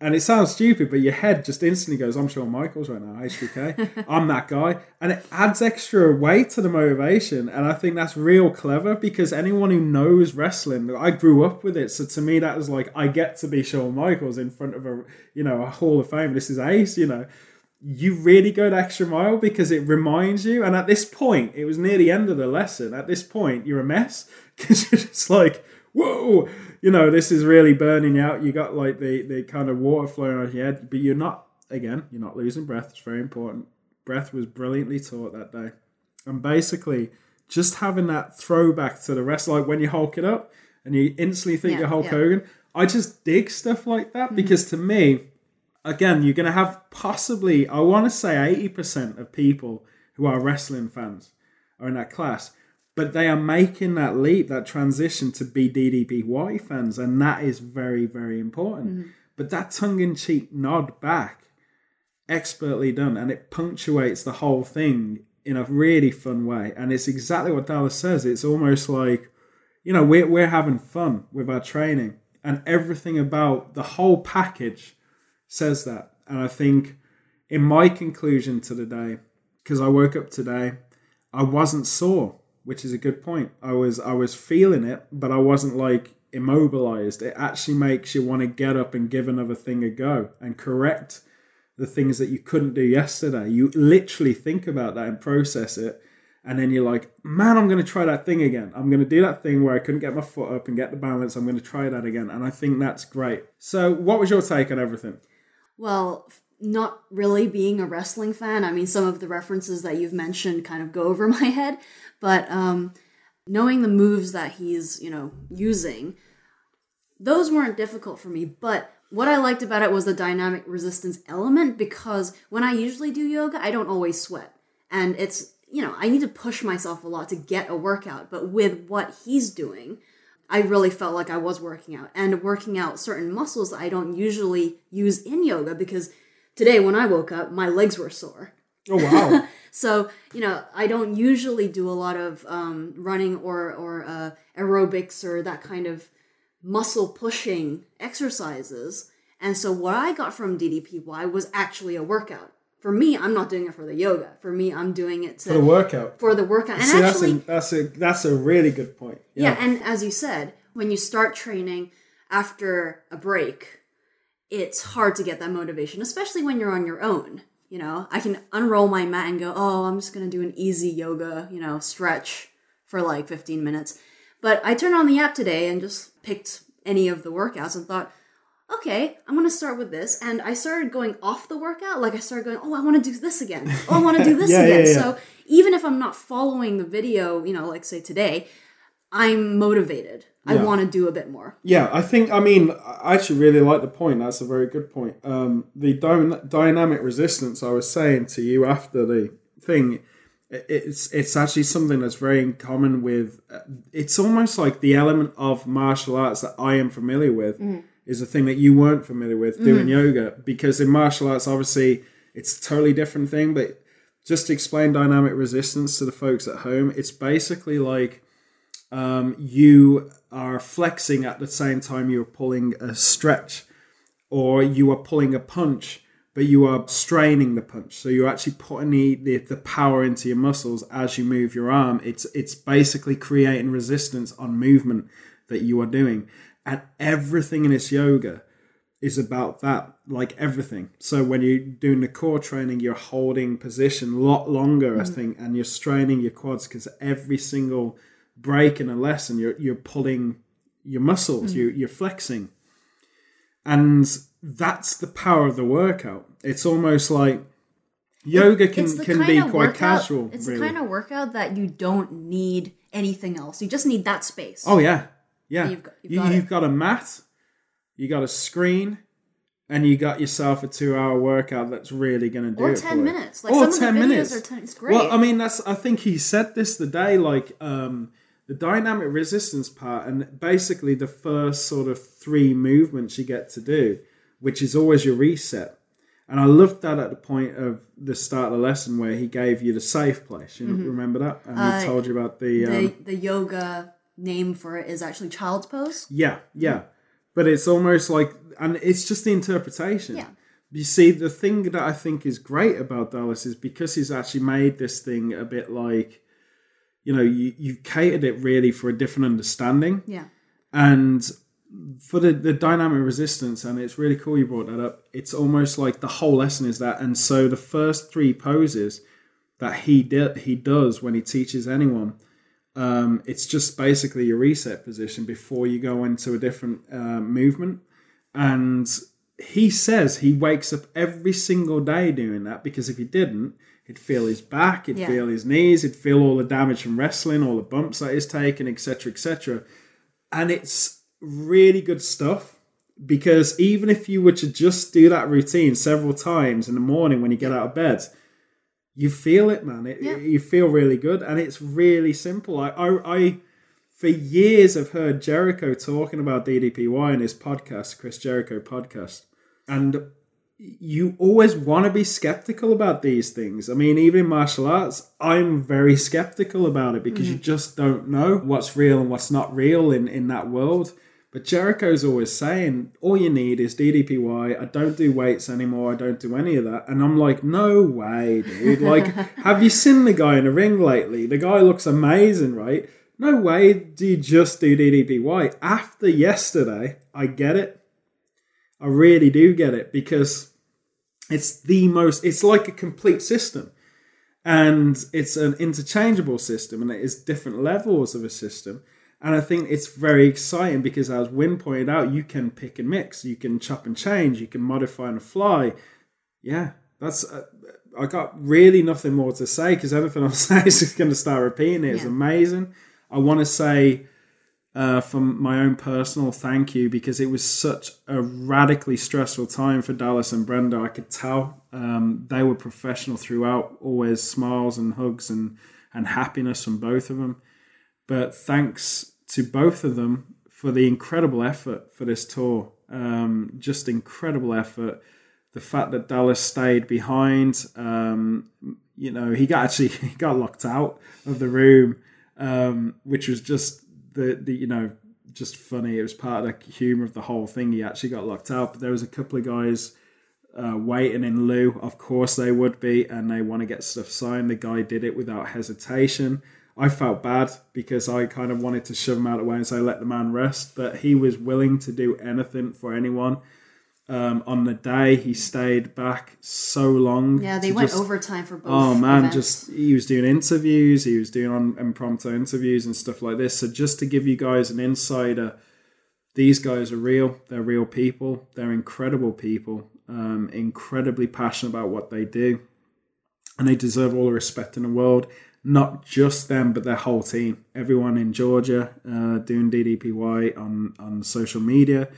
and it sounds stupid, but your head just instantly goes, I'm Shawn Michaels right now, HBK. I'm that guy. And it adds extra weight to the motivation. And I think that's real clever because anyone who knows wrestling, I grew up with it. So to me, that was like, I get to be Shawn Michaels in front of a, you know, a Hall of Fame. This is ace, you know. You really go the extra mile because it reminds you. And at this point, it was near the end of the lesson. At this point, you're a mess because you're just like, whoa, you know, this is really burning out. You got like the, the kind of water flowing on your head, but you're not, again, you're not losing breath. It's very important. Breath was brilliantly taught that day. And basically, just having that throwback to the rest, like when you Hulk it up and you instantly think Yeah, you're Hulk yeah. Hogan, I just dig stuff like that hmm. because to me, again, you're going to have possibly, I want to say 80% of people who are wrestling fans are in that class, but they are making that leap, that transition to be DDPY fans, and that is very, very important. Mm-hmm. But that tongue in cheek nod back, expertly done, and it punctuates the whole thing in a really fun way. And it's exactly what Dallas says. It's almost like, you know, we're, we're having fun with our training, and everything about the whole package says that. And I think in my conclusion to the day, because I woke up today, I wasn't sore, which is a good point. I was I was feeling it, but I wasn't like immobilized. It actually makes you want to get up and give another thing a go and correct the things that you couldn't do yesterday. You literally think about that and process it. And then you're like, man, I'm going to try that thing again. I'm going to do that thing where I couldn't get my foot up and get the balance. I'm going to try that again. And I think that's great. So, what was your take on everything? Well, not really being a wrestling fan. I mean, some of the references that you've mentioned kind of go over my head, but um, knowing the moves that he's, you know, using, those weren't difficult for me. But what I liked about it was the dynamic resistance element because when I usually do yoga, I don't always sweat. And it's, you know, I need to push myself a lot to get a workout. But with what he's doing, I really felt like I was working out and working out certain muscles I don't usually use in yoga because today when I woke up, my legs were sore. Oh, wow. So you know, I don't usually do a lot of um, running or or uh, aerobics or that kind of muscle pushing exercises. And so what I got from DDPY was actually a workout. For me, I'm not doing it for the yoga. For me, I'm doing it to, For the workout. for the workout. And See, actually, that's a that's a that's a really good point. yeah. and as you said, when you start training after a break, it's hard to get that motivation, especially when you're on your own. You know, I can unroll my mat and go, oh, I'm just gonna do an easy yoga, you know, stretch for like 15 minutes. But I turned on the app today and just picked any of the workouts and thought, okay, I'm gonna start with this. And I started going off the workout. Like I started going, oh, I wanna do this again. Oh, I wanna do this Yeah, yeah, again. yeah. So even if I'm not following the video, you know, like say today, I'm motivated. I wanna do a bit more. Yeah, I think. I mean, I actually really like the point. That's a very good point. Um, the dy- dynamic resistance I was saying to you after the thing, it's it's actually something that's very in common with. uh, It's almost like the element of martial arts that I am familiar with is a thing that you weren't familiar with doing yoga because in martial arts, obviously, it's a totally different thing. But just to explain dynamic resistance to the folks at home, it's basically like um, you are flexing at the same time you're pulling a stretch or you are pulling a punch but you are straining the punch. So you're actually putting the, the, the power into your muscles as you move your arm. It's it's basically creating resistance on movement that you are doing and everything in this yoga is about that like everything. So when you're doing the core training you're holding position a lot longer i mm-hmm. think and you're straining your quads because every single break in a lesson you're you're pulling your muscles mm. you you're flexing. And that's the power of the workout. It's almost like yoga can can be quite workout- casual It's really the kind of workout that you don't need anything else. You just need that space. oh yeah yeah You've got- you've you, got you've got a mat you got a screen and you got yourself a two-hour workout that's really going to do or it ten for you. minutes. Like or some 10 of the videos minutes. are ten. It's great. Well, I mean, that's. I think he said this the day, like um, the dynamic resistance part, and basically the first sort of three movements you get to do, which is always your reset. And I loved that at the point of the start of the lesson where he gave you the safe place. You remember that? And Uh, he told you about the. Um, the the yoga name for it is actually child's pose. yeah, yeah. But it's almost like, and it's just the interpretation. Yeah. You see, the thing that I think is great about Dallas is because he's actually made this thing a bit like, you know, you, you've catered it really for a different understanding. Yeah. And for the, the dynamic resistance, and it's really cool you brought that up, it's almost like the whole lesson is that. And so the first three poses that he did, he does when he teaches anyone, um, it's just basically your reset position before you go into a different uh, movement. And he says he wakes up every single day doing that because if he didn't, he'd feel his back, he'd Yeah. feel his knees, he'd feel all the damage from wrestling, all the bumps that he's taken, etc., etc. And it's really good stuff because even if you were to just do that routine several times in the morning when you get out of bed, you feel it, man. It, Yeah. You feel really good, and it's really simple. I, I, I, for years, have heard Jericho talking about DDPY in his podcast, Chris Jericho podcast, and you always want to be skeptical about these things. I mean, even in martial arts, I'm very skeptical about it because you mm. just don't know what's real and what's not real in in that world. But Jericho's always saying, all you need is DDPY. I don't do weights anymore. I don't do any of that. And I'm like, no way, dude. Like, have you seen the guy in the ring lately? The guy looks amazing, right? No way do you just do DDPY. After yesterday, I get it. I really do get it because it's the most, it's like a complete system. And it's an interchangeable system and it is different levels of a system. And I think it's very exciting because, as Win pointed out, you can pick and mix, you can chop and change, you can modify on the fly. Yeah, that's. Uh, I got really nothing more to say because everything I'm saying is just going to start repeating it. It's amazing. I want to say, uh, from my own personal thank you because it was such a radically stressful time for Dallas and Brenda. I could tell um, they were professional throughout, always smiles and hugs and and happiness from both of them. But thanks to both of them for the incredible effort for this tour. Um, just incredible effort. the fact that Dallas stayed behind. Um, you know, he got actually he got locked out of the room, um, which was just the the you know just funny. It was part of the humor of the whole thing. He actually got locked out, but there was a couple of guys uh, waiting in lieu. Of course, they would be, and they want to get stuff signed. The guy did it without hesitation. I felt bad because I kind of wanted to shove him out of the way and say, let the man rest. But he was willing to do anything for anyone. Um, on the day, he stayed back so long. Yeah, they went just- overtime for both. Oh man, events. just he was doing interviews, he was doing on impromptu interviews and stuff like this. So just to give you guys an insider, these guys are real. They're real people. They're incredible people. Um, incredibly passionate about what they do, and they deserve all the respect in the world. Not just them, but their whole team. Everyone in Georgia uh, doing DDPY on on social media,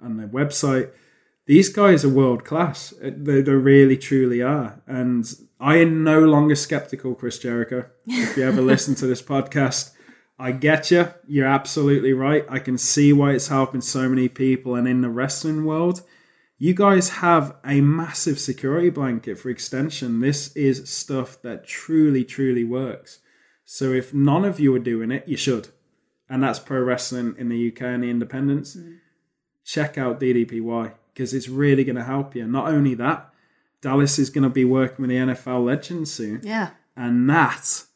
on their website these guys are world class. They, they really, truly are. And I am no longer skeptical, Chris Jericho. If you ever listen to this podcast, I get you. You're absolutely right. I can see why it's helping so many people. And in the wrestling world, you guys have a massive security blanket for extension. This is stuff that truly, truly works. So if none of you are doing it, you should. And that's pro wrestling in the UK and the independents. Check out DDPY because it's really going to help you. Not only that, Dallas is going to be working with the NFL legends soon, yeah. and that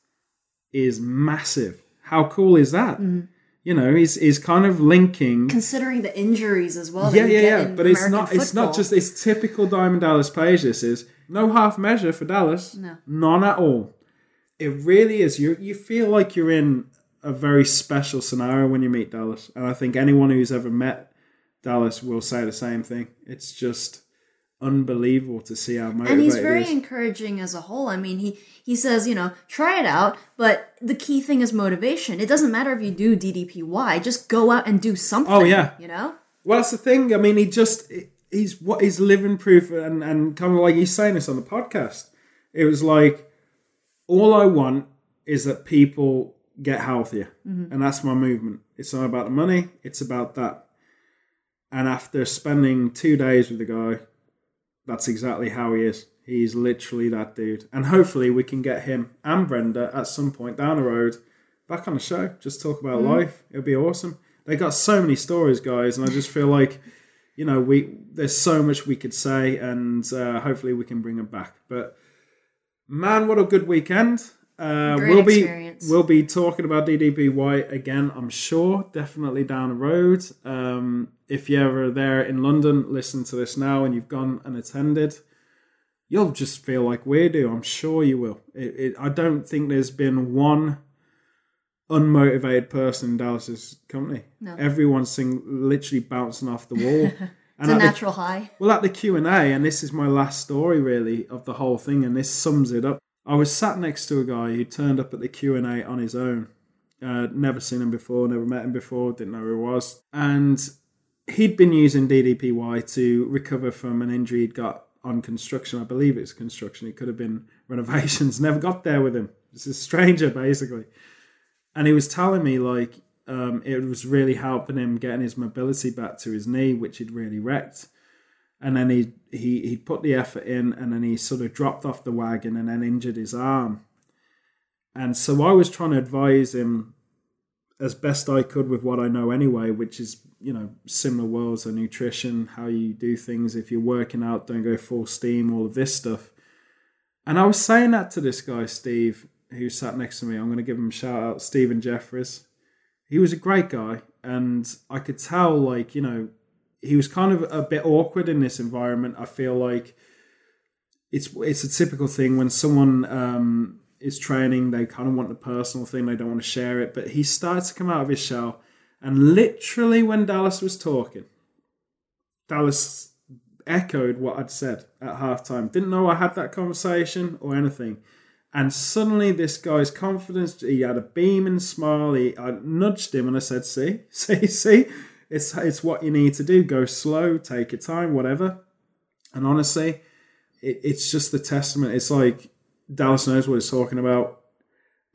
is massive. How cool is that? Mm-hmm. You know, he's, he's kind of linking. Considering the injuries as well. Yeah, yeah, yeah. But it's American not. It's not just. It's typical Diamond Dallas Page. This is no half measure for Dallas. No. none at all. It really is. You you feel like you're in a very special scenario when you meet Dallas, and I think anyone who's ever met Dallas will say the same thing. It's just unbelievable to see how motivated and he's he very is. encouraging as a whole. I mean, he he says, you know, try it out, but the key thing is motivation. It doesn't matter if you do DDPY, just go out and do something. Oh, yeah. you know. Well, that's the thing. I mean, he just he's what he's living proof, and and kind of like he's saying this on the podcast. It was like all I want is that people get healthier, mm-hmm. and that's my movement. It's not about the money; it's about that. And after spending two days with the guy, that's exactly how he is. He's literally that dude. And hopefully, we can get him and Brenda at some point down the road back on the show. Just talk about life. It'll be awesome. They got so many stories, guys, and I just feel like, you know, we there's so much we could say, and uh, hopefully we can bring them back. But man, what a good weekend! Uh, we'll be experience. we'll be talking about DDPY again. I'm sure, definitely down the road. Um, if you're ever there in London, listen to this now, and you've gone and attended you'll just feel like we do. I'm sure you will. It, it, I don't think there's been one unmotivated person in Dallas's company. No. Everyone's sing, literally bouncing off the wall. It's and a at the, natural high. well, at the Q and A, and this is my last story really of the whole thing, and this sums it up. I was sat next to a guy who turned up at the Q and A on his own. Uh, never seen him before, never met him before, didn't know who he was, and he'd been using DDPY to recover from an injury he'd got on construction. I believe it's construction. It could have been renovations. Never got there with him. Is a stranger basically, and he was telling me like um, it was really helping him getting his mobility back to his knee, which he'd really wrecked. And then he he he put the effort in, and then he sort of dropped off the wagon, and then injured his arm. And so I was trying to advise him as best I could with what I know anyway, which is you know similar worlds of nutrition, how you do things. If you're working out, don't go full steam, all of this stuff. And I was saying that to this guy Steve, who sat next to me. I'm going to give him a shout out, Stephen Jeffries. He was a great guy, and I could tell like you know he was kind of a bit awkward in this environment. I feel like it's it's a typical thing when someone um, is training, they kind of want the personal thing, they don't want to share it. But he started to come out of his shell, and literally when Dallas was talking, Dallas echoed what I'd said at halftime. Didn't know I had that conversation or anything. And suddenly, this guy's confidence, he had a beaming smile. He, I nudged him and I said, See, see, see, it's, it's what you need to do. Go slow, take your time, whatever. And honestly, it, it's just the testament. It's like Dallas knows what he's talking about.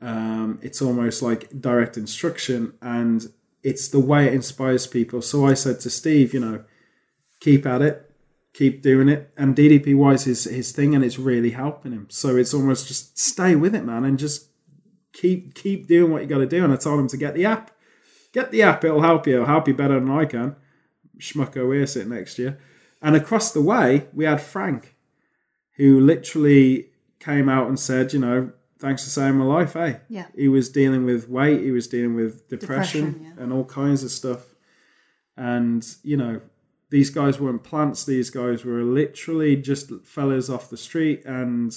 Um, it's almost like direct instruction, and it's the way it inspires people. So I said to Steve, you know, keep at it. keep doing it. And DDPY is his, his thing and it's really helping him. So it's almost just stay with it, man, and just keep keep doing what you got to do. And I told him to get the app. Get the app, it'll help you. It'll help you better than I can. Schmucko here sitting next to you. And across the way, we had Frank, who literally came out and said, you know, thanks for saving my life, eh? Yeah. He was dealing with weight, he was dealing with depression, Depression, yeah. and all kinds of stuff. And, you know, these guys weren't plants, these guys were literally just fellas off the street, and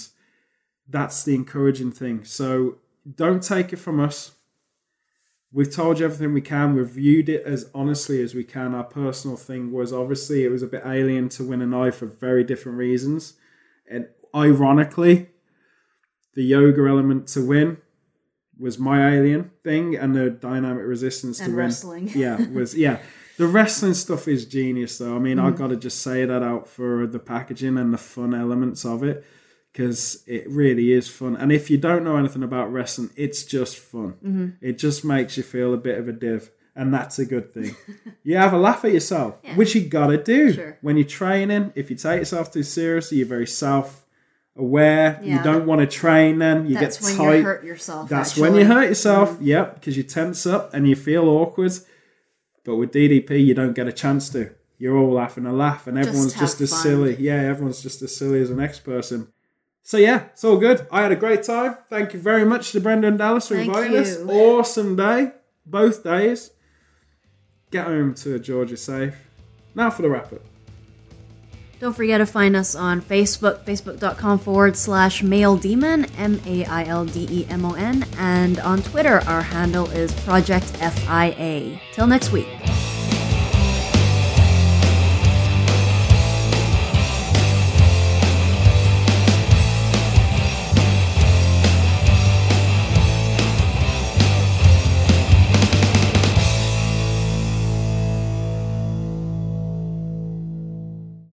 that's the encouraging thing. So don't take it from us. We've told you everything we can. We've viewed it as honestly as we can. Our personal thing was obviously it was a bit alien to Win and I for very different reasons. And ironically, the yoga element to Win was my alien thing, and the dynamic resistance to And Win. wrestling. Yeah, was yeah. The wrestling stuff is genius, though. I mean, Mm. I got to just say that out for the packaging and the fun elements of it because it really is fun. And if you don't know anything about wrestling, it's just fun. Mm-hmm. It just makes you feel a bit of a div, and that's a good thing. you have a laugh at yourself, which you got to do Sure. when you're training. If you take yourself too seriously, you're very self aware. You don't want to train. Then you That's get tight. That's when you hurt yourself. That's actually. Mm-hmm. when you hurt yourself. Yep, because you tense up and you feel awkward. But with DDP, you don't get a chance to. You're all laughing a laugh, and everyone's have just, as silly. Yeah, everyone's just as silly as the next person. So yeah, it's all good. I had a great time. Thank you very much to Brenda and Dallas for Thank inviting us. Awesome day, both days. Get home to Georgia safe. Now for the wrap up. Don't forget to find us on Facebook, facebook.com forward slash mail demon, M A I L D E M O N, and on Twitter, our handle is Project FIA. Till next week.